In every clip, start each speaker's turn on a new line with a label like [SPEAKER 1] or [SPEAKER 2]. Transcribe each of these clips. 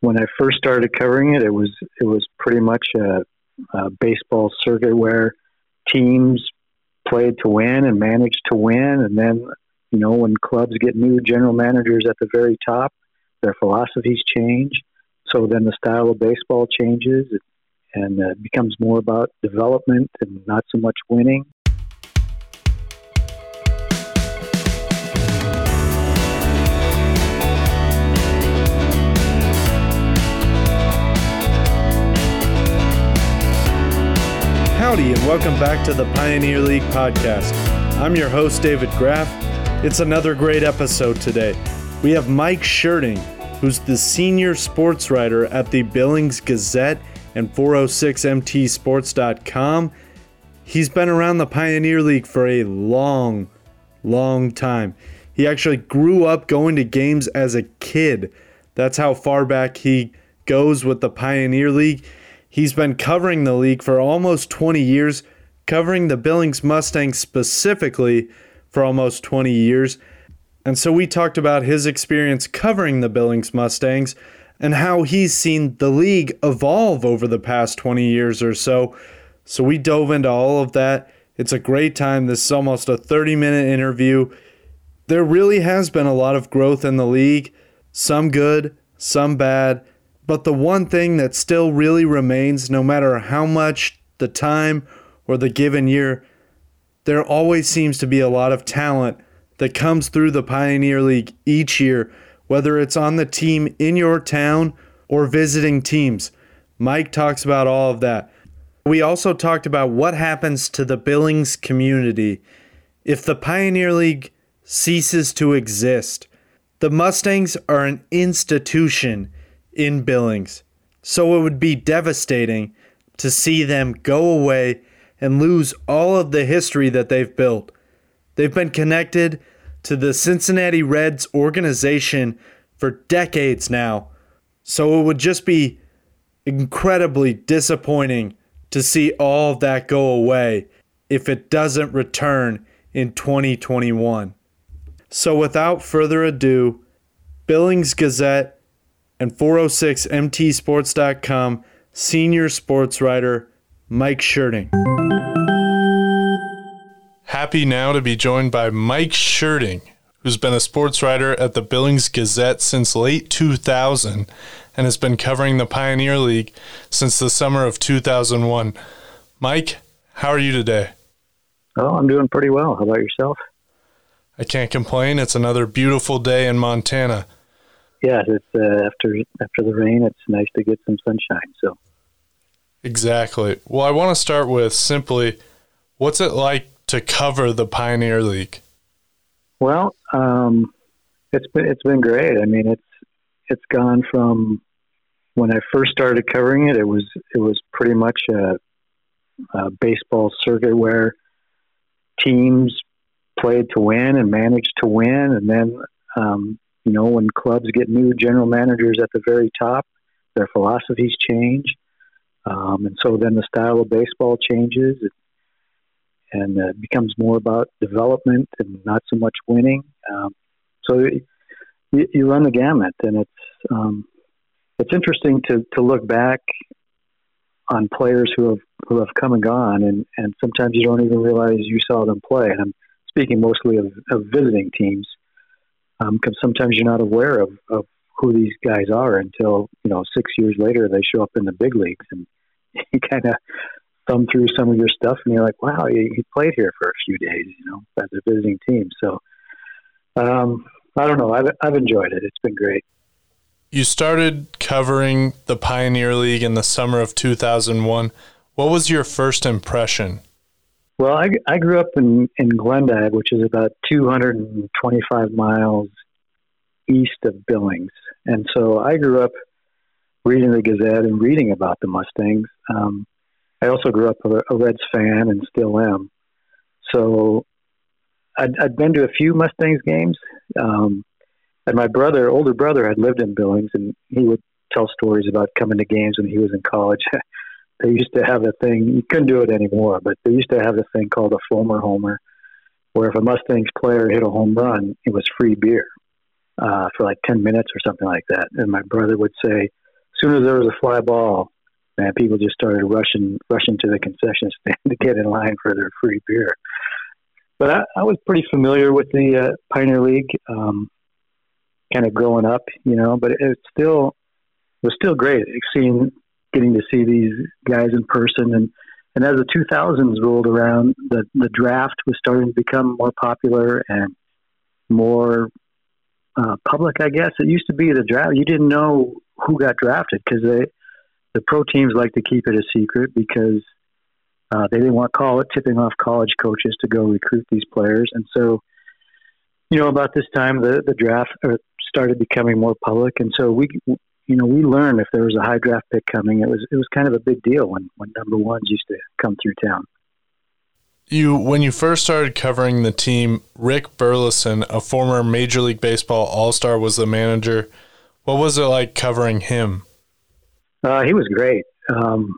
[SPEAKER 1] when I first started covering it, it was it was pretty much a, a baseball circuit where teams played to win and managed to win, and then you know when clubs get new general managers at the very top, their philosophies change. So then the style of baseball changes, and uh, becomes more about development and not so much winning.
[SPEAKER 2] Howdy, and welcome back to the Pioneer League podcast. I'm your host, David Graf. It's another great episode today. We have Mike Scherting, who's the senior sports writer at the Billings Gazette and 406mtsports.com. He's been around the Pioneer League for a long, long time. He actually grew up going to games as a kid. That's how far back he goes with the Pioneer League. He's been covering the league for almost 20 years, covering the Billings Mustangs specifically for almost 20 years. And so we talked about his experience covering the Billings Mustangs and how he's seen the league evolve over the past 20 years or so. So we dove into all of that. It's a great time. This is almost a 30 minute interview. There really has been a lot of growth in the league, some good, some bad. But the one thing that still really remains, no matter how much the time or the given year, there always seems to be a lot of talent that comes through the Pioneer League each year, whether it's on the team in your town or visiting teams. Mike talks about all of that. We also talked about what happens to the Billings community if the Pioneer League ceases to exist. The Mustangs are an institution in Billings. So it would be devastating to see them go away and lose all of the history that they've built. They've been connected to the Cincinnati Reds organization for decades now. So it would just be incredibly disappointing to see all of that go away if it doesn't return in 2021. So without further ado, Billings Gazette and 406mtsports.com senior sports writer Mike Scherting. Happy now to be joined by Mike Scherting, who's been a sports writer at the Billings Gazette since late 2000 and has been covering the Pioneer League since the summer of 2001. Mike, how are you today?
[SPEAKER 1] Oh, I'm doing pretty well. How about yourself?
[SPEAKER 2] I can't complain. It's another beautiful day in Montana
[SPEAKER 1] yeah, it's uh, after after the rain, it's nice to get some sunshine. So
[SPEAKER 2] exactly. Well, I want to start with simply, what's it like to cover the Pioneer League?
[SPEAKER 1] Well, um, it's been it's been great. I mean, it's it's gone from when I first started covering it. It was it was pretty much a, a baseball circuit where teams played to win and managed to win, and then um, you know, when clubs get new general managers at the very top, their philosophies change. Um, and so then the style of baseball changes and uh, becomes more about development and not so much winning. Um, so you, you, run the gamut, and it's um, it's interesting to, to look back on players who have who have come and gone, and, and sometimes you don't even realize you saw them play. And I'm speaking mostly of, of visiting teams because um, sometimes you're not aware of, of who these guys are until you know six years later they show up in the big leagues and you kind of thumb through some of your stuff and you're like, wow, he, he played here for a few days, you know, as a visiting team. So um, I don't know. I've I've enjoyed it. It's been great.
[SPEAKER 2] You started covering the Pioneer League in the summer of 2001. What was your first impression?
[SPEAKER 1] Well, I, I grew up in, in Glendive, which is about 225 miles east of Billings. And so I grew up reading the Gazette and reading about the Mustangs. Um, I also grew up a, a, Reds fan and still am. So I'd, I'd been to a few Mustangs games. Um, and my brother, older brother, had lived in Billings, and he would tell stories about coming to games when he was in college. they used to have a thing. You couldn't do it anymore, but they used to have a thing called a Fulmer Homer, where if a Mustangs player hit a home run, it was free beer uh, for like ten minutes or something like that. And my brother would say, as soon as there was a fly ball, man, people just started rushing rushing to the concession stand to get in line for their free beer. But I, I was pretty familiar with the uh, Pioneer League, um, kind of growing up, you know. But it, it still it was still great seeing getting to see these guys in person and and as the 2000s rolled around, the the draft was starting to become more popular and more uh, public. I guess it used to be the draft. You didn't know who got drafted because they the pro teams like to keep it a secret because uh, they didn't want to call it tipping off college coaches to go recruit these players. And so, you know, about this time, the the draft uh, started becoming more public, and so we, you know, we learned if there was a high draft pick coming, it was it was kind of a big deal when when number ones used to come through town.
[SPEAKER 3] You when you first started covering the team, Rick Burleson, a former Major League Baseball All Star, was the manager. What was it like covering him?
[SPEAKER 1] Uh, he was great. Um,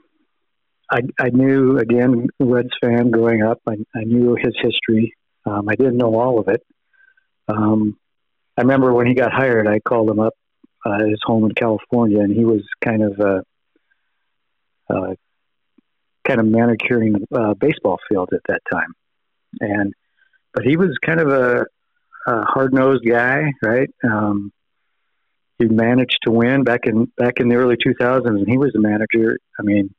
[SPEAKER 1] I, I knew again Reds fan growing up. I, I knew his history. Um, I didn't know all of it. Um, I remember when he got hired, I called him up uh, his home in California, and he was kind of uh, uh, kind of manicuring uh, baseball field at that time. And but he was kind of a, a hard nosed guy, right? Um, he managed to win back in back in the early 2000s, and he was the manager. I mean,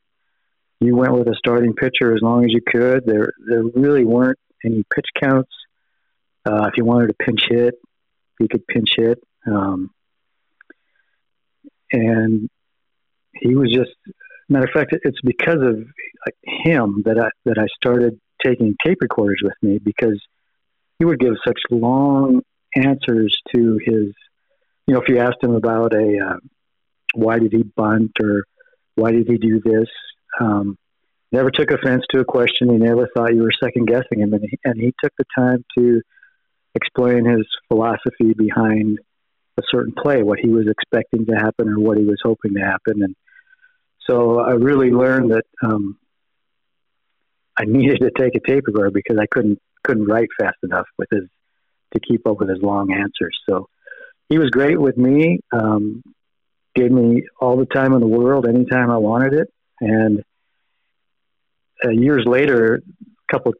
[SPEAKER 1] you went with a starting pitcher as long as you could. There there really weren't any pitch counts. Uh, if you wanted to pinch hit, you could pinch hit. Um, and he was just matter of fact it's because of him that I that I started taking tape recorders with me because he would give such long answers to his you know if you asked him about a uh, why did he bunt or why did he do this um, never took offense to a question. He never thought you were second guessing him, and he, and he took the time to explain his philosophy behind a certain play, what he was expecting to happen or what he was hoping to happen. And so I really learned that um, I needed to take a tape recorder because I couldn't couldn't write fast enough with his to keep up with his long answers. So he was great with me. Um, gave me all the time in the world, anytime I wanted it, and uh, years later, a couple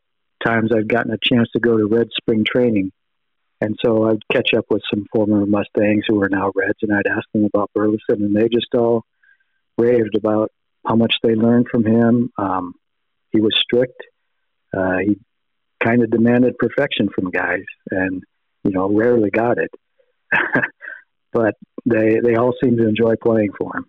[SPEAKER 1] times I've gotten a chance to go to Red Spring Training, and so I'd catch up with some former Mustangs who are now Reds, and I'd ask them about Burleson, and they just all raved about how much they learned from him. Um, he was strict. Uh, he kind of demanded perfection from guys, and you know, rarely got it. but they they all seemed to enjoy playing for him.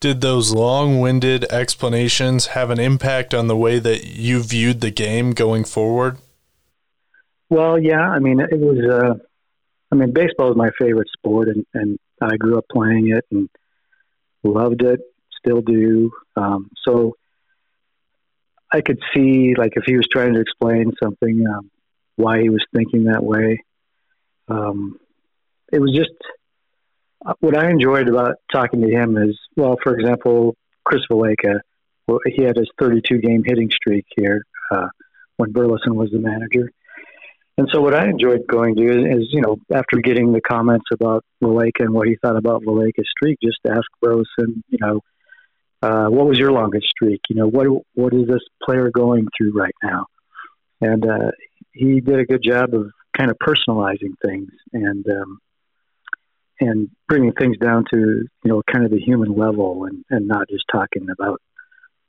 [SPEAKER 3] Did those long-winded explanations have an impact on the way that you viewed the game going forward?
[SPEAKER 1] Well, yeah. I mean, it was. Uh, I mean, baseball is my favorite sport, and, and I grew up playing it and loved it. Still do. Um, so I could see, like, if he was trying to explain something, um, why he was thinking that way. Um, it was just uh, what I enjoyed about talking to him is, well, for example, Chris well, he had his 32 game hitting streak here uh, when Burleson was the manager. And so what I enjoyed going to is, you know, after getting the comments about Valaika and what he thought about Valaika's streak, just ask and, you know, uh, what was your longest streak? You know, what what is this player going through right now? And uh, he did a good job of kind of personalizing things and um, and bringing things down to you know kind of the human level and and not just talking about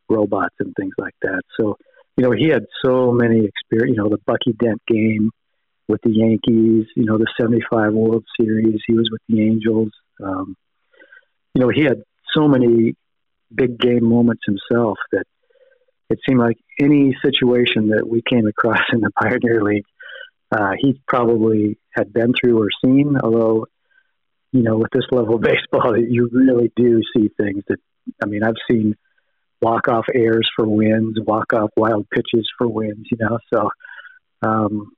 [SPEAKER 1] robots and things like that. So you know he had so many experience. You know the Bucky Dent game with the Yankees. You know the '75 World Series. He was with the Angels. Um, you know he had so many big game moments himself that it seemed like any situation that we came across in the Pioneer League, uh, he probably had been through or seen. Although you know, with this level of baseball, you really do see things that, I mean, I've seen walk off airs for wins, walk off wild pitches for wins, you know, so, um,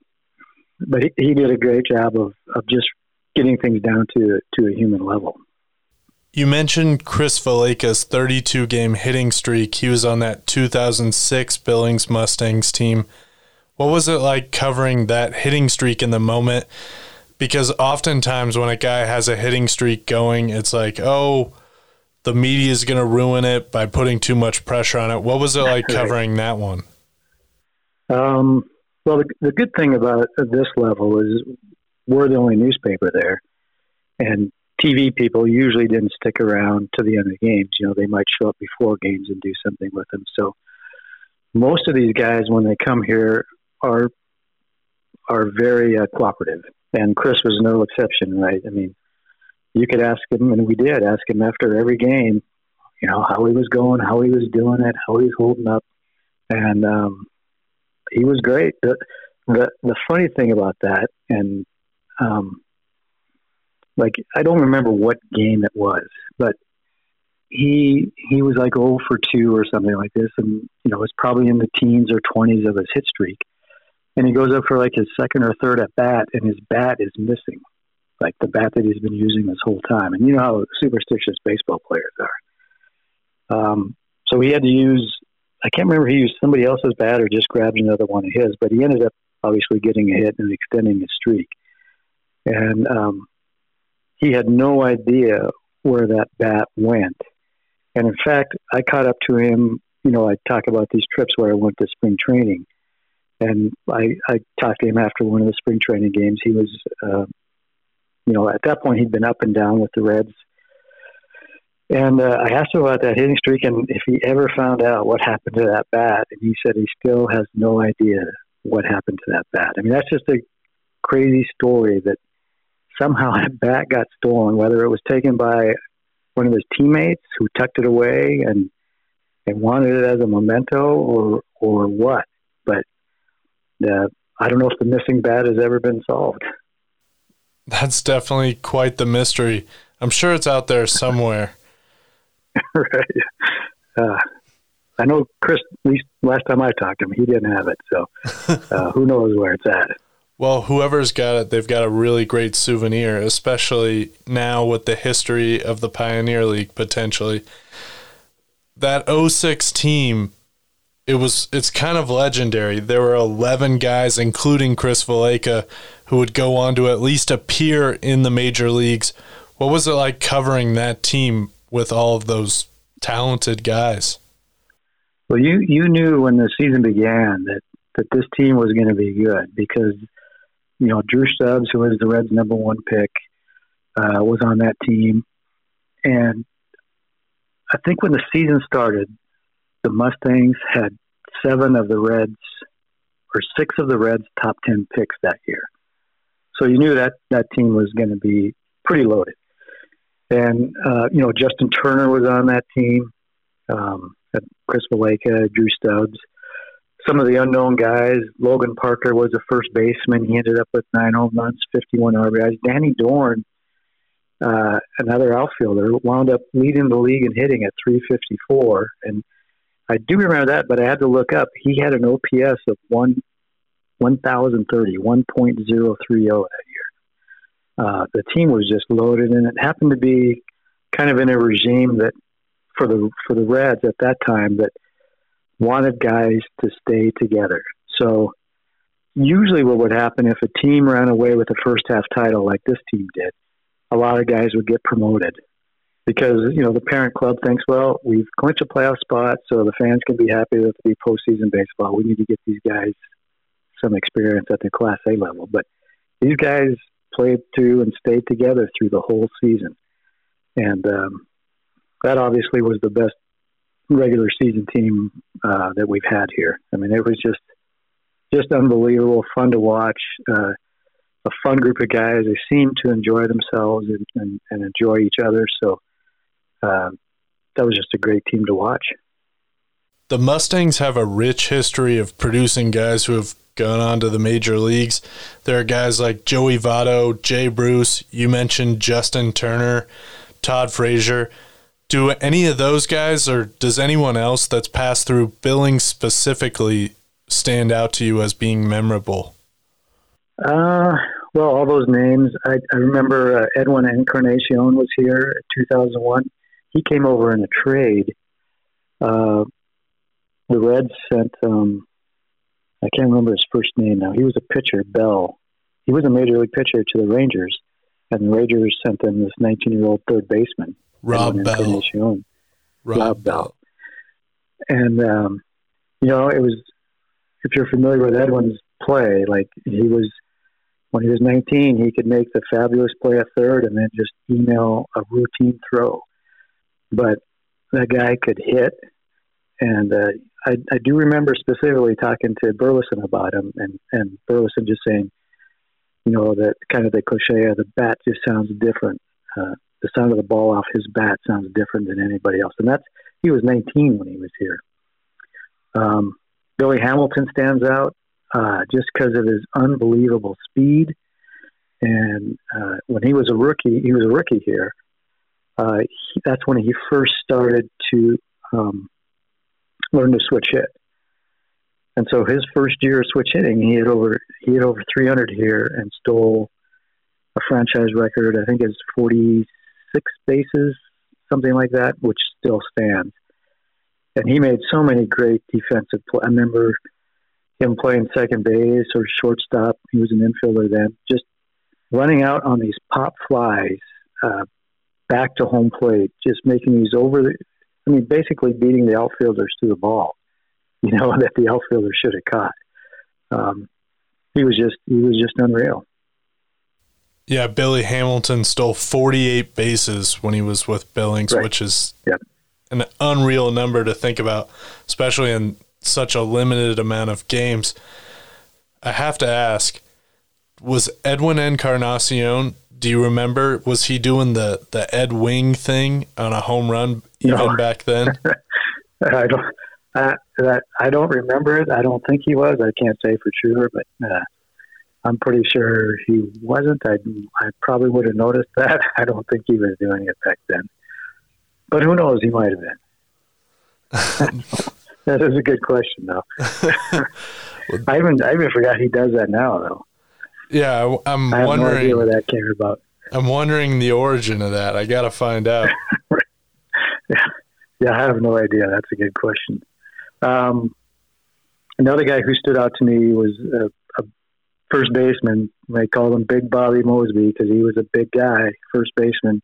[SPEAKER 1] but he, he did a great job of, of just getting things down to, to a human level.
[SPEAKER 3] You mentioned Chris Valaika's 32 game hitting streak. He was on that 2006 Billings Mustangs team. What was it like covering that hitting streak in the moment? because oftentimes when a guy has a hitting streak going, it's like, oh, the media is going to ruin it by putting too much pressure on it. What was it like covering that one?
[SPEAKER 1] Um, well, the, the good thing about this level is we're the only newspaper there, and TV people usually didn't stick around to the end of the games. You know, they might show up before games and do something with them. So most of these guys, when they come here, are are very uh, cooperative, and Chris was no exception, right? I mean, you could ask him, and we did ask him after every game, you know, how he was going, how he was doing it, how he was holding up, and um, he was great. The, the the funny thing about that, and um, like I don't remember what game it was, but he he was like 0 for 2 or something like this, and you know, was probably in the teens or 20s of his hit streak. And he goes up for like his second or third at bat, and his bat is missing, like the bat that he's been using this whole time. And you know how superstitious baseball players are. Um, so he had to use I can't remember he used somebody else's bat or just grabbed another one of his, but he ended up obviously getting a hit and extending his streak. And um, he had no idea where that bat went. And in fact, I caught up to him. You know, I talk about these trips where I went to spring training, and I, I talked to him after one of the spring training games. He was, uh, you know, at that point he'd been up and down with the Reds and uh, I asked him about that hitting streak and if he ever found out what happened to that bat. And he said he still has no idea what happened to that bat. I mean, that's just a crazy story that somehow that bat got stolen, whether it was taken by one of his teammates who tucked it away and and wanted it as a memento or or what. But uh, I don't know if the missing bat has ever been solved.
[SPEAKER 3] That's definitely quite the mystery. I'm sure it's out there somewhere.
[SPEAKER 1] right. Uh, I know Chris. At least last time I talked to him, he didn't have it. So uh, who knows where it's at?
[SPEAKER 3] Well, whoever's got it, they've got a really great souvenir, especially now with the history of the Pioneer League potentially. That 06 team, it was it's kind of legendary. There were 11 guys including Chris Valaika who would go on to at least appear in the major leagues. What was it like covering that team with all of those talented guys?
[SPEAKER 1] Well, you you knew when the season began that that this team was going to be good because you know Drew Stubbs, who was the Reds' number one pick, uh, was on that team, and I think when the season started, the Mustangs had seven of the Reds or six of the Reds' top ten picks that year. So you knew that that team was going to be pretty loaded. And, uh, you know, Justin Turner was on that team, um, Chris Valaika, Drew Stubbs. Some of the unknown guys, Logan Parker was a first baseman. He ended up with nine home runs, 51 RBIs. Danny Dorn, uh, another outfielder, wound up leading the league in hitting at 354. And I do remember that, but I had to look up. He had an OPS of one 1,030, 1.030 that year uh, the team was just loaded, and it happened to be kind of in a regime that for the for the Reds at that time that wanted guys to stay together. So usually, what would happen if a team ran away with a first half title like this team did, a lot of guys would get promoted because you know the parent club thinks, well, we've clinched a playoff spot, so the fans can be happy with the postseason baseball. We need to get these guys some experience at the Class A level, but these guys played through and stayed together through the whole season. And um, that obviously was the best regular season team uh, that we've had here. I mean, it was just just unbelievable, fun to watch. Uh, a fun group of guys. They seemed to enjoy themselves and, and, and enjoy each other. So uh, that was just a great team to watch.
[SPEAKER 3] The Mustangs have a rich history of producing guys who have going on to the major leagues. There are guys like Joey Votto, Jay Bruce. You mentioned Justin Turner, Todd Frazier. Do any of those guys, or does anyone else that's passed through Billings specifically stand out to you as being memorable?
[SPEAKER 1] Uh, well, all those names. I, I remember uh, Edwin Encarnacion was here in 2001. He came over in a trade. Uh, the Reds sent um, I can't remember his first name now. He was a pitcher, Bell. He was a major league pitcher to the Rangers, and the Rangers sent them this 19 year old third baseman.
[SPEAKER 3] Rob Bell. Rob,
[SPEAKER 1] Rob Bell. And um, you know, it was if you're familiar with Edwin's play, like he was when he was 19, he could make the fabulous play at third and then just email a routine throw. But that guy could hit, and uh, I, I do remember specifically talking to Burleson about him, and and Burleson just saying, you know, that kind of the cliche of the bat just sounds different. Uh, the sound of the ball off his bat sounds different than anybody else, and that's he was 19 when he was here. Um, Billy Hamilton stands out uh, just because of his unbelievable speed. And uh, when he was a rookie, he was a rookie here. Uh, he, that's when he first started to um, learn to switch hit. And so his first year of switch hitting, he had over he had over 300 here and stole a franchise record. I think it's 46 bases, something like that, which still stands. And he made so many great defensive plays. I remember him playing second base or shortstop. He was an infielder then. Just running out on these pop flies uh, back to home plate, just making these over. The, I mean, basically beating the outfielders to the ball. You know that the outfielder should have caught. Um, he was just he was just unreal.
[SPEAKER 3] Yeah, Billy Hamilton stole 48 bases when he was with Billings, right. which is
[SPEAKER 1] yep.
[SPEAKER 3] an unreal number to think about, especially in such a limited amount of games. I have to ask, was Edwin Encarnacion, do you remember, was he doing the, the Ed Wing thing on a home run even no. back then?
[SPEAKER 1] I don't, I, that, I don't remember it. I don't think he was. I can't say for sure, but uh, I'm pretty sure he wasn't. I, I probably would have noticed that. I don't think he was doing it back then. But who knows? He might have been. that is a good question, though. I even I even forgot he does that now, though.
[SPEAKER 3] Yeah, I'm
[SPEAKER 1] I have
[SPEAKER 3] wondering
[SPEAKER 1] no idea where that came about.
[SPEAKER 3] I'm wondering the origin of that. I got to find out.
[SPEAKER 1] yeah, I have no idea. That's a good question. Um, another guy who stood out to me was a, a first baseman. They called him Big Bobby Mosby because he was a big guy, first baseman.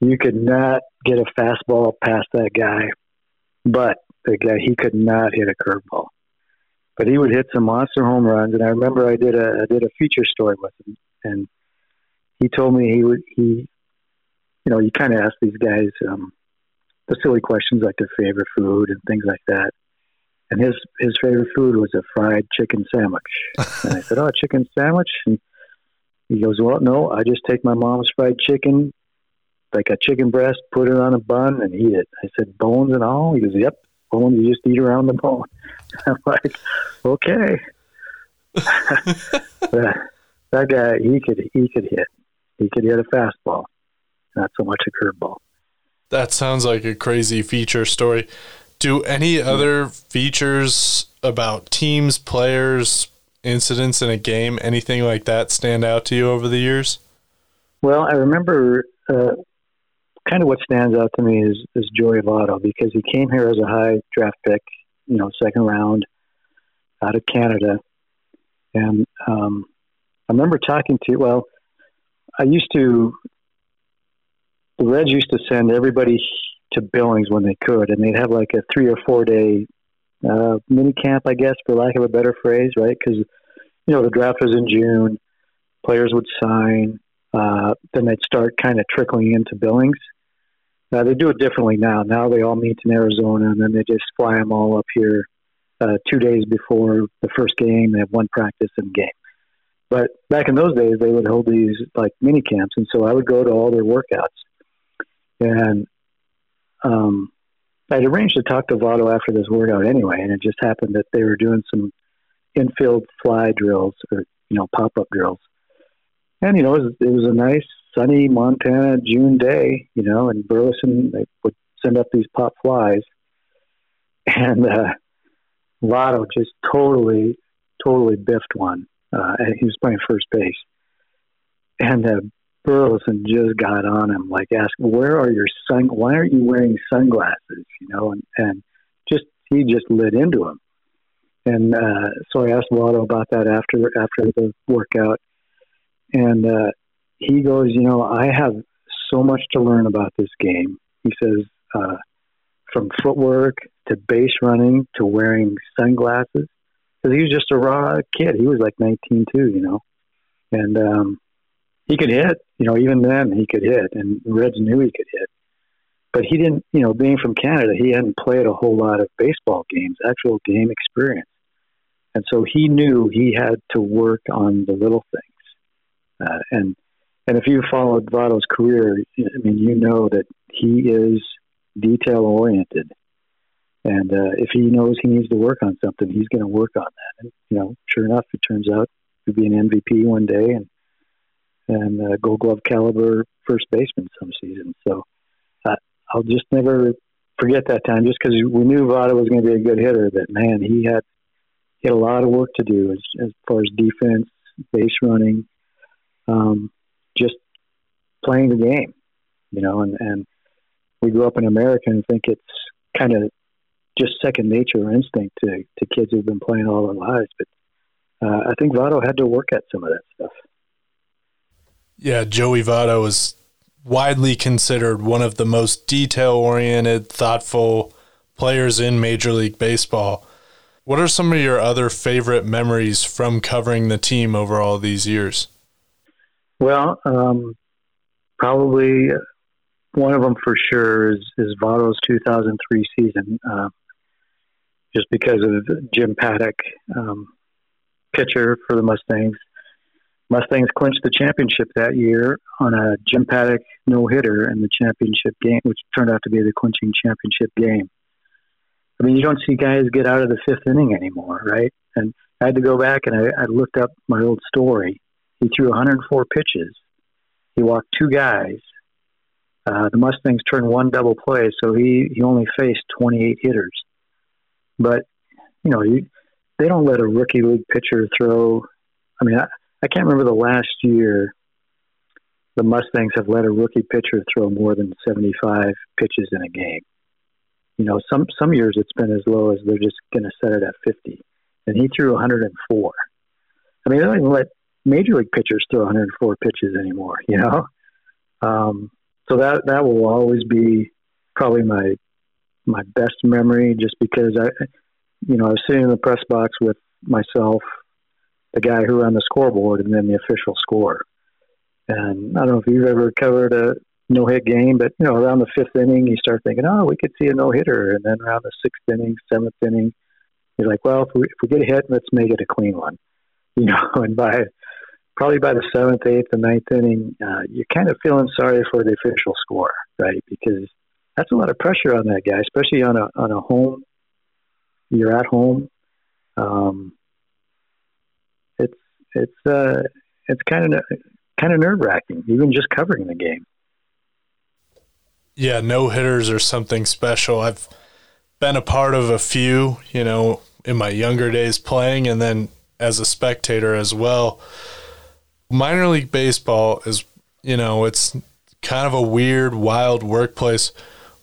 [SPEAKER 1] You could not get a fastball past that guy, but the guy he could not hit a curveball, but he would hit some monster home runs. And I remember I did a I did a feature story with him, and he told me he would he, you know, you kind of ask these guys um, the silly questions like their favorite food and things like that. And his his favorite food was a fried chicken sandwich. and I said, "Oh, a chicken sandwich." And he goes, "Well, no, I just take my mom's fried chicken, like a chicken breast, put it on a bun, and eat it." I said, "Bones and all?" He goes, "Yep." bone, you just eat around the bone. I'm like, okay. that guy, he could he could hit. He could hit a fastball, not so much a curveball.
[SPEAKER 3] That sounds like a crazy feature story. Do any other features about teams, players, incidents in a game, anything like that stand out to you over the years?
[SPEAKER 1] Well, I remember uh, kind of what stands out to me is, is Joey Votto because he came here as a high draft pick, you know, second round out of Canada. And um, I remember talking to, well, I used to, the Reds used to send everybody to Billings when they could, and they'd have like a three or four day uh, mini camp, I guess, for lack of a better phrase, right? Because, you know, the draft was in June, players would sign, uh, then they'd start kind of trickling into Billings. They do it differently now. Now they all meet in Arizona, and then they just fly them all up here uh, two days before the first game. They have one practice and game. But back in those days, they would hold these like mini camps, and so I would go to all their workouts. And um, I'd arranged to talk to Votto after this workout anyway, and it just happened that they were doing some infield fly drills or you know pop up drills. And you know, it was, it was a nice sunny Montana June day, you know, and Burleson they would send up these pop flies, and uh, Votto just totally, totally biffed one. Uh, and he was playing first base, and uh, Burleson just got on him, like asked, "Where are your sun? Why aren't you wearing sunglasses?" You know, and and just he just lit into him. And uh, so I asked Votto about that after after the workout, and uh, he goes, you know, I have so much to learn about this game. He says, uh, from footwork to base running to wearing sunglasses, because he was just a raw kid. He was like 19 too, you know, and um, he could hit. You know, even then he could hit, and Reds knew he could hit. But he didn't, you know, being from Canada, he hadn't played a whole lot of baseball games, actual game experience. And so he knew he had to work on the little things. Uh, and and if you followed Votto's career, I mean, you know that he is detail oriented. And uh, if he knows he needs to work on something, he's going to work on that. And you know, sure enough, it turns out to be an MVP one day and and uh, Gold Glove caliber first baseman some seasons. So uh, I'll just never forget that time, just because we knew Votto was going to be a good hitter. But man, he had he had a lot of work to do as, as far as defense, base running, um, just playing the game, you know. And, and we grew up in America and think it's kind of just second nature or instinct to, to kids who've been playing all their lives. But uh, I think Votto had to work at some of that stuff.
[SPEAKER 3] Yeah, Joey Votto is widely considered one of the most detail oriented, thoughtful players in Major League Baseball. What are some of your other favorite memories from covering the team over all these years?
[SPEAKER 1] Well, um, probably one of them for sure is, is Votto's 2003 season, uh, just because of Jim Paddock, um, pitcher for the Mustangs. Mustangs clinched the championship that year on a Jim Paddock no hitter in the championship game, which turned out to be the clinching championship game. I mean, you don't see guys get out of the fifth inning anymore, right? And I had to go back and I, I looked up my old story. He threw 104 pitches. He walked two guys. Uh, the Mustangs turned one double play, so he, he only faced 28 hitters. But, you know, you, they don't let a rookie league pitcher throw. I mean, I, I can't remember the last year the Mustangs have let a rookie pitcher throw more than 75 pitches in a game. You know, some some years it's been as low as they're just going to set it at 50, and he threw 104. I mean, they don't even let major league pitchers throw 104 pitches anymore. You know, um, so that that will always be probably my my best memory, just because I, you know, I was sitting in the press box with myself, the guy who ran the scoreboard, and then the official score. And I don't know if you've ever covered a no hit game, but you know, around the fifth inning, you start thinking, oh, we could see a no hitter, and then around the sixth inning, seventh inning, you're like, well, if we, if we get a hit, let's make it a clean one, you know. And by probably by the seventh, eighth, and ninth inning, uh, you're kind of feeling sorry for the official score, right? Because that's a lot of pressure on that guy, especially on a on a home. You're at home. Um, it's uh, it's kind of kind of nerve wracking, even just covering the game.
[SPEAKER 3] Yeah, no hitters are something special. I've been a part of a few, you know, in my younger days playing and then as a spectator as well. Minor league baseball is, you know, it's kind of a weird, wild workplace.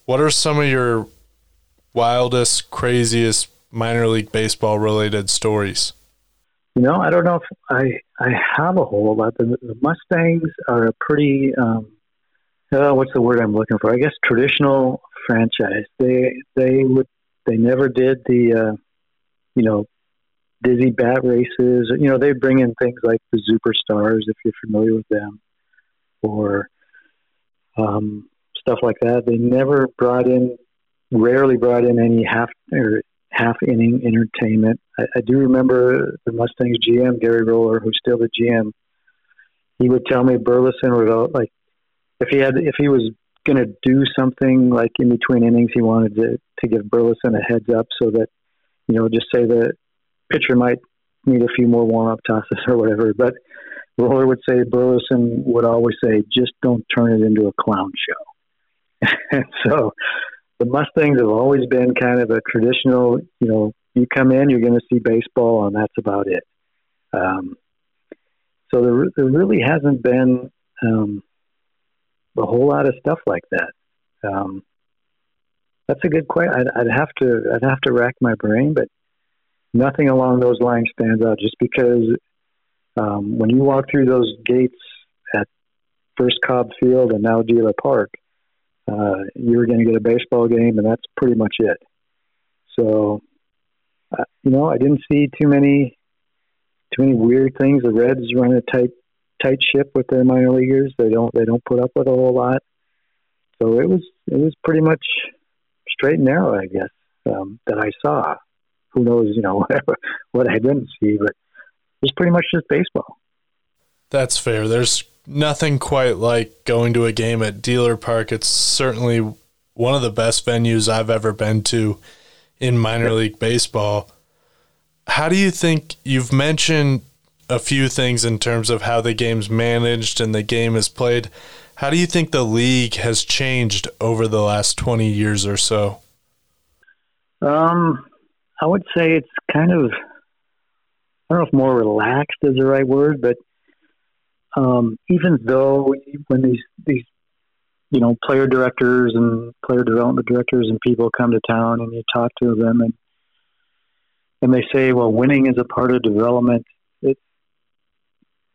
[SPEAKER 3] What are some of your wildest, craziest minor league baseball related stories?
[SPEAKER 1] You know, I don't know if I I have a whole lot. The, the Mustangs are a pretty um, uh, what's the word I'm looking for? I guess traditional franchise. They they would they never did the uh, you know dizzy bat races. You know they bring in things like the superstars if you're familiar with them, or um, stuff like that. They never brought in, rarely brought in any half or half inning entertainment. I, I do remember the Mustangs GM Gary Roller, who's still the GM. He would tell me Burleson would like if he had if he was going to do something like in between innings, he wanted to to give Burleson a heads up so that you know just say the pitcher might need a few more warm up tosses or whatever. But Roller would say Burleson would always say, just don't turn it into a clown show. and so the Mustangs have always been kind of a traditional, you know, you come in, you're going to see baseball, and that's about it. Um, so there, there really hasn't been um, a whole lot of stuff like that. Um, that's a good question. I'd, I'd, have to I'd have to rack my brain, but nothing along those lines stands out. Just because um, when you walk through those gates at first Cobb Field and now Dehler Park, uh, you're going to get a baseball game, and that's pretty much it. So, uh, you know, I didn't see too many too many weird things. The Reds run a tight tight ship with their minor leaguers. They don't they don't put up with a whole lot. So it was it was pretty much straight and narrow, I guess, um, that I saw. Who knows, you know, what I didn't see, but it was pretty much just baseball.
[SPEAKER 3] That's fair. There's nothing quite like going to a game at Dehler Park. It's certainly one of the best venues I've ever been to in minor league baseball. How do you think you've mentioned a few things in terms of how the game's managed and the game is played? How do you think the league has changed over the last 20 years or so?
[SPEAKER 1] Um, I would say it's kind of, I don't know if more relaxed is the right word, but um, even though when these these you know player directors and player development directors and people come to town and you talk to them and and they say, well, winning is a part of development. It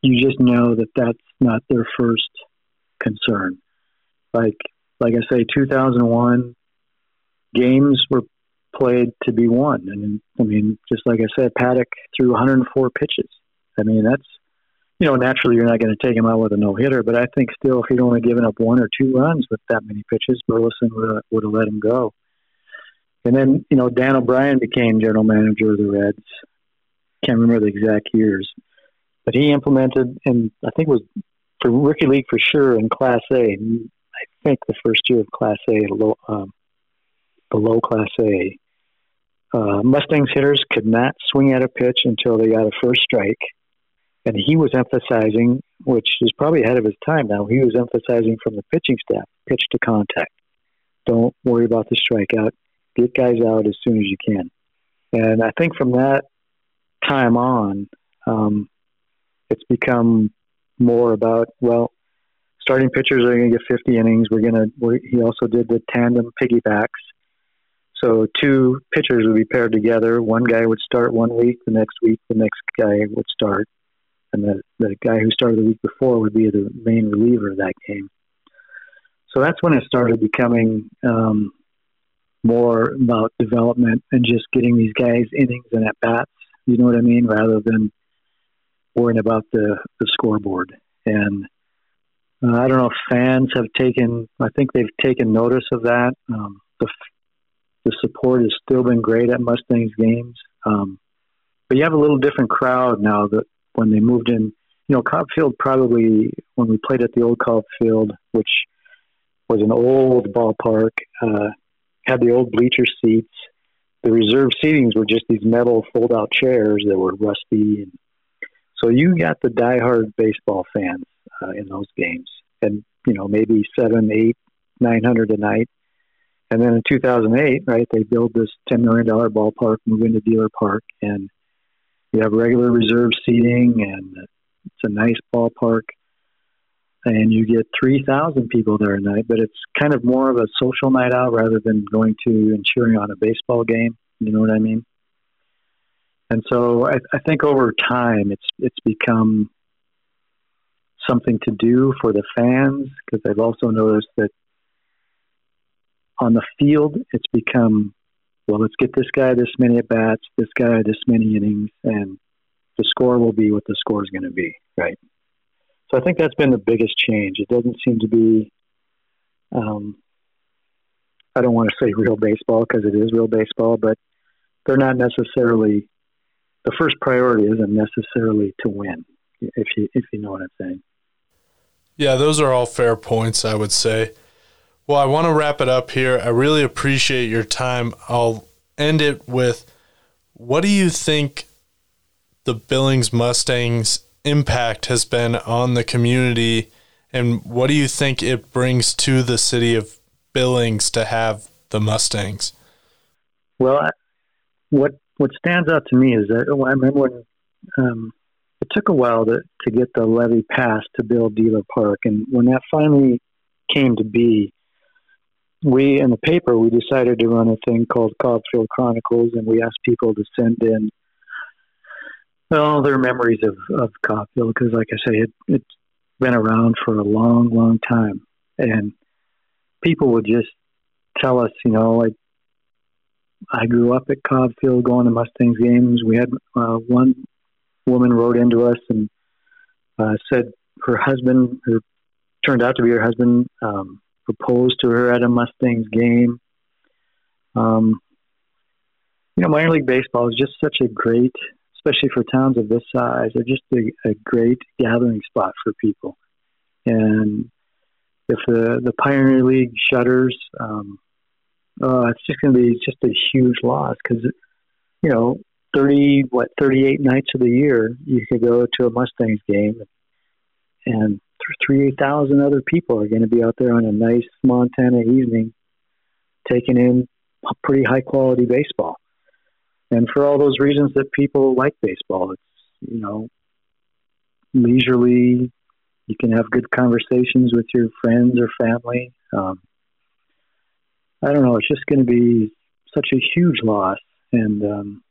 [SPEAKER 1] you just know that that's not their first concern. Like like I say, 2001 games were played to be won. Mean, I mean, just like I said, Paddock threw 104 pitches. I mean, that's you know, naturally you're not going to take him out with a no hitter, but I think still if he'd only given up one or two runs with that many pitches, Burleson would have, would have let him go. And then, you know, Dan O'Brien became general manager of the Reds. Can't remember the exact years, but he implemented, and I think was for rookie league for sure in Class A. I think the first year of Class A, below, um, below Class A, uh, Mustangs hitters could not swing at a pitch until they got a first strike and he was emphasizing, which is probably ahead of his time now, he was emphasizing from the pitching staff pitch to contact. Don't worry about the strikeout. Get guys out as soon as you can. And I think from that time on, um, it's become more about, well, starting pitchers are going to get 50 innings. We're going to, he also did the tandem piggybacks. So two pitchers would be paired together. One guy would start one week, the next week, the next guy would start and the, the guy who started the week before would be the main reliever of that game. So that's when it started becoming um, more about development and just getting these guys innings and at bats. You know what I mean? Rather than worrying about the, the scoreboard. And uh, I don't know if fans have taken. I think they've taken notice of that. Um, the the support has still been great at Mustangs games. Um, but you have a little different crowd now that when they moved in. You know, Cobb Field probably when we played at the old Cobb Field, which was an old ballpark, uh, had the old bleacher seats. The reserve seatings were just these metal fold-out chairs that were rusty, and so you got the diehard baseball fans uh, in those games, and you know maybe seven, eight, nine hundred a night. And then in 2008, right, they build this $10 million ballpark, move into Dehler Park, and you have regular reserve seating, and it's a nice ballpark. And you get 3,000 people there a night, but it's kind of more of a social night out rather than going to and cheering on a baseball game. You know what I mean? And so I, I think over time it's it's become something to do for the fans because I've also noticed that on the field it's become well, let's get this guy this many at bats, this guy this many innings, and the score will be what the score is going to be, right? So I think that's been the biggest change. It doesn't seem to be, um, I don't want to say real baseball because it is real baseball, but they're not necessarily, the first priority isn't necessarily to win, if you, if you know what I'm saying.
[SPEAKER 3] Yeah, those are all fair points, I would say. Well, I want to wrap it up here. I really appreciate your time. I'll end it with what do you think the Billings Mustangs impact has been on the community and what do you think it brings to the city of Billings to have the Mustangs?
[SPEAKER 1] Well, what what stands out to me is that I remember when um, it took a while to, to get the levy passed to build Dehler Park, and when that finally came to be, we in the paper we decided to run a thing called Cobb Field Chronicles, and we asked people to send in well their memories of of Cobb Field because, like I say, it, it's been around for a long, long time, and people would just tell us, you know, like I grew up at Cobb Field going to Mustangs games. We had uh, one woman wrote into us and uh, said her husband, who turned out to be her husband, um, proposed to her at a Mustangs game. Um, you know, minor league baseball is just such a great, especially for towns of this size, they're just a, a great gathering spot for people. And if the the Pioneer League shutters, um, uh, it's just going to be just a huge loss because you know thirty what thirty eight nights of the year you could go to a Mustangs game, and three thousand other people are going to be out there on a nice Montana evening, taking in a pretty high quality baseball. And for all those reasons that people like baseball, it's you know leisurely. You can have good conversations with your friends or family. Um, I don't know. It's just going to be such a huge loss, and um,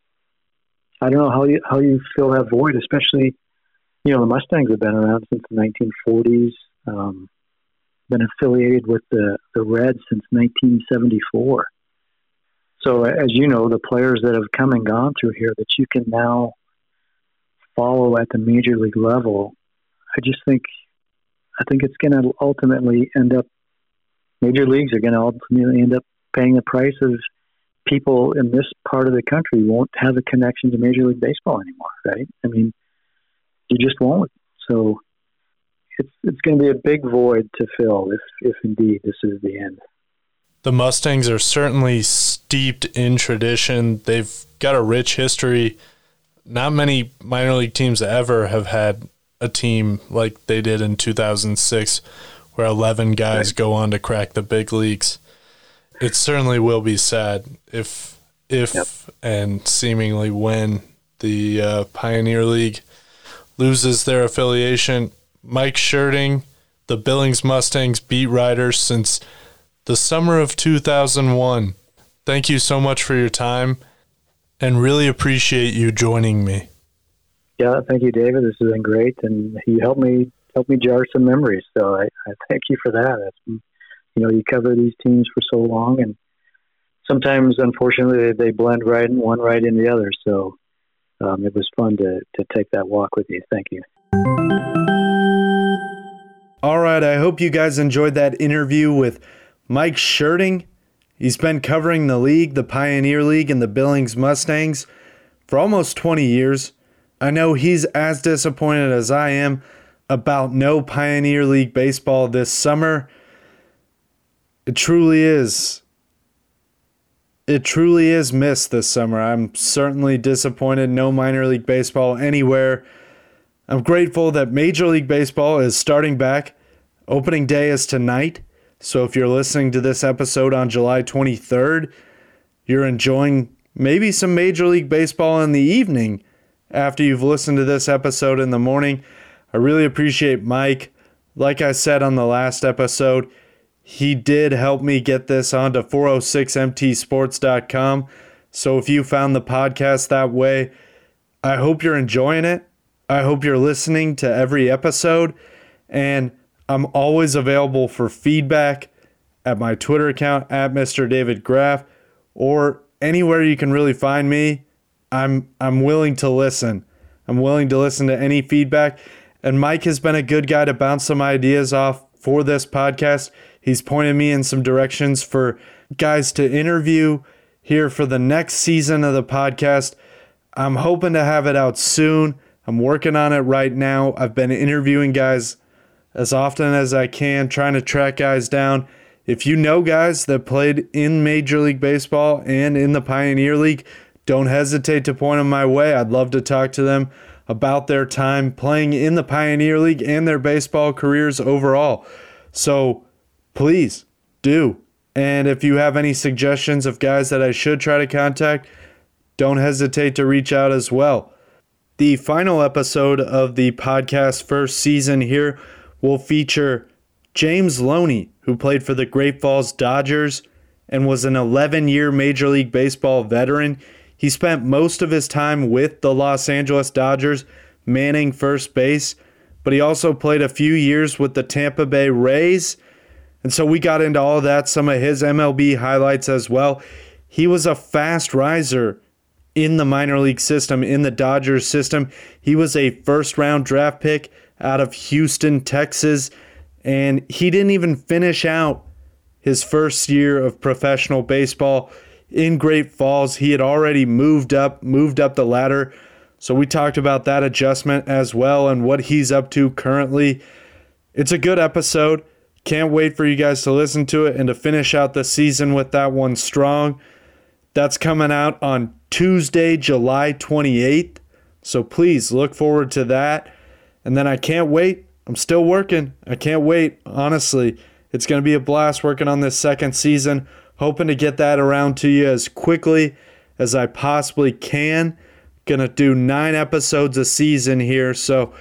[SPEAKER 1] I don't know how you how you fill that void, especially you know the Mustangs have been around since the 1940s. Um, been affiliated with the the Reds since 1974. So, as you know, the players that have come and gone through here that you can now follow at the major league level, I just think, I think it's going to ultimately end up. Major leagues are going to ultimately end up paying the price of people in this part of the country won't have a connection to Major League Baseball anymore, right? I mean, you just won't. So it's it's going to be a big void to fill if if indeed this is the end.
[SPEAKER 3] The Mustangs are certainly steeped in tradition. They've got a rich history. Not many minor league teams ever have had a team like they did in 2006 where 11 guys right. go on to crack the big leagues. It certainly will be sad if if yep. and seemingly when the uh, Pioneer League loses their affiliation. Mike Scherting, the Billings Mustangs beat writer since the summer of 2001. Thank you so much for your time and really appreciate you joining me.
[SPEAKER 1] Yeah, thank you, David. This has been great, and you helped me help me jar some memories. So I, I thank you for that. You know, you cover these teams for so long, and sometimes, unfortunately, they, they blend right in one right in the other. So um, it was fun to to take that walk with you. Thank you.
[SPEAKER 2] All right, I hope you guys enjoyed that interview with Mike Scherting, he's been covering the league, the Pioneer League, and the Billings Mustangs for almost 20 years. I know he's as disappointed as I am about no Pioneer League baseball this summer. It truly is. It truly is missed this summer. I'm certainly disappointed. No minor league baseball anywhere. I'm grateful that Major League Baseball is starting back. Opening day is tonight. So if you're listening to this episode on July 23rd, you're enjoying maybe some Major League Baseball in the evening after you've listened to this episode in the morning. I really appreciate Mike. Like I said on the last episode, he did help me get this onto 406mtsports.com. So if you found the podcast that way, I hope you're enjoying it. I hope you're listening to every episode. And I'm always available for feedback at my Twitter account at Mr. David Graf or anywhere you can really find me. I'm I'm willing to listen. I'm willing to listen to any feedback. And Mike has been a good guy to bounce some ideas off for this podcast. He's pointed me in some directions for guys to interview here for the next season of the podcast. I'm hoping to have it out soon. I'm working on it right now. I've been interviewing guys as often as I can, trying to track guys down. If you know guys that played in Major League Baseball and in the Pioneer League, don't hesitate to point them my way. I'd love to talk to them about their time playing in the Pioneer League and their baseball careers overall. So please do. And if you have any suggestions of guys that I should try to contact, don't hesitate to reach out as well. The final episode of the podcast first season here will feature James Loney, who played for the Great Falls Dodgers and was an 11 year Major League Baseball veteran. He spent most of his time with the Los Angeles Dodgers, manning first base, but he also played a few years with the Tampa Bay Rays. And so we got into all that, some of his MLB highlights as well. He was a fast riser in the minor league system, in the Dodgers system. He was a first round draft pick out of Houston, Texas, and he didn't even finish out his first year of professional baseball in Great Falls. He had already moved up, moved up the ladder. So we talked about that adjustment as well and what he's up to currently. It's a good episode. Can't wait for you guys to listen to it and to finish out the season with that one strong. That's coming out on Tuesday, July 28th. So please look forward to that. And then I can't wait. I'm still working. I can't wait. Honestly, it's going to be a blast working on this second season. Hoping to get that around to you as quickly as I possibly can. Gonna do nine episodes a season here. So,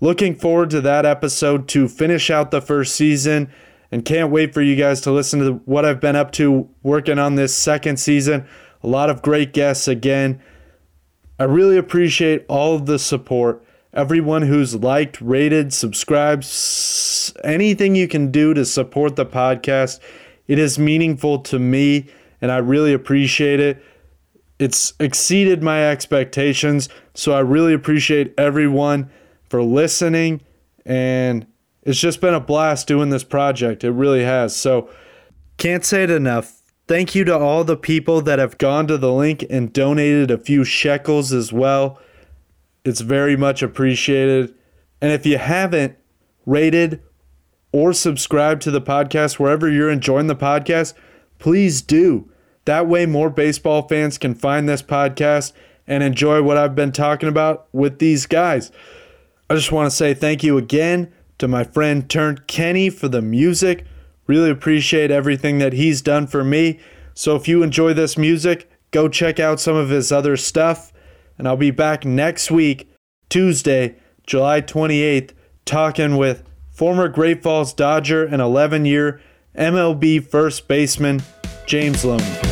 [SPEAKER 2] looking forward to that episode to finish out the first season and can't wait for you guys to listen to what I've been up to working on this second season. A lot of great guests again. I really appreciate all of the support. Everyone who's liked, rated, subscribed, anything you can do to support the podcast. It is meaningful to me, and I really appreciate it. It's exceeded my expectations, so I really appreciate everyone for listening, and it's just been a blast doing this project. It really has. So, can't say it enough. Thank you to all the people that have gone to the link and donated a few shekels as well. It's very much appreciated. And if you haven't rated or subscribed to the podcast wherever you're enjoying the podcast, please do. That way, more baseball fans can find this podcast and enjoy what I've been talking about with these guys. I just want to say thank you again to my friend Turntkenny for the music. Really appreciate everything that he's done for me. So if you enjoy this music, go check out some of his other stuff. And I'll be back next week, Tuesday, July 28th, talking with former Great Falls Dodger and 11 year MLB first baseman James Loney.